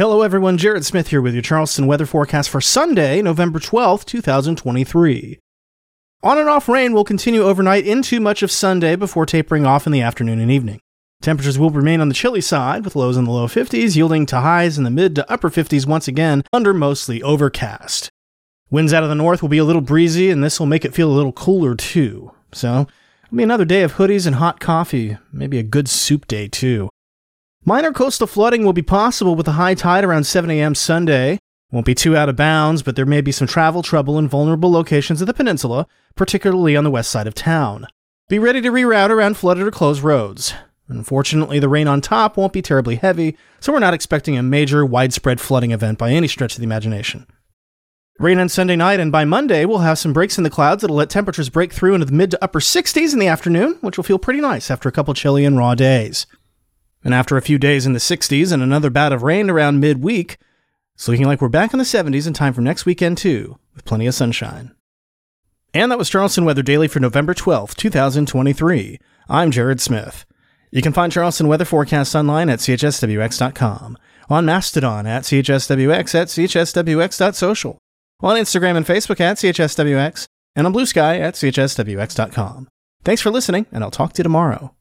Hello, everyone. Jared Smith here with your Charleston weather forecast for Sunday, November 12th, 2023. On and off rain will continue overnight into much of Sunday before tapering off in the afternoon and evening. Temperatures will remain on the chilly side, with lows in the low 50s, yielding to highs in the mid to upper 50s once again under mostly overcast. Winds out of the north will be a little breezy, and this will make it feel a little cooler too. So, it'll be another day of hoodies and hot coffee, maybe a good soup day too. Minor coastal flooding will be possible with a high tide around 7 a.m. Sunday. Won't be too out of bounds, but there may be some travel trouble in vulnerable locations of the peninsula, particularly on the west side of town. Be ready to reroute around flooded or closed roads. Unfortunately, the rain on top won't be terribly heavy, so we're not expecting a major, widespread flooding event by any stretch of the imagination. Rain on Sunday night, and by Monday, we'll have some breaks in the clouds that'll let temperatures break through into the mid to upper 60s in the afternoon, which will feel pretty nice after a couple chilly and raw days. And after a few days in the 60s and another bout of rain around midweek, it's looking like we're back in the 70s in time for next weekend, too, with plenty of sunshine. And that was Charleston Weather Daily for November 12th, 2023. I'm Jared Smith. You can find Charleston weather forecasts online at chswx.com, on Mastodon at chswx at chswx.social, on Instagram and Facebook at chswx, and on Bluesky at chswx.com. Thanks for listening, and I'll talk to you tomorrow.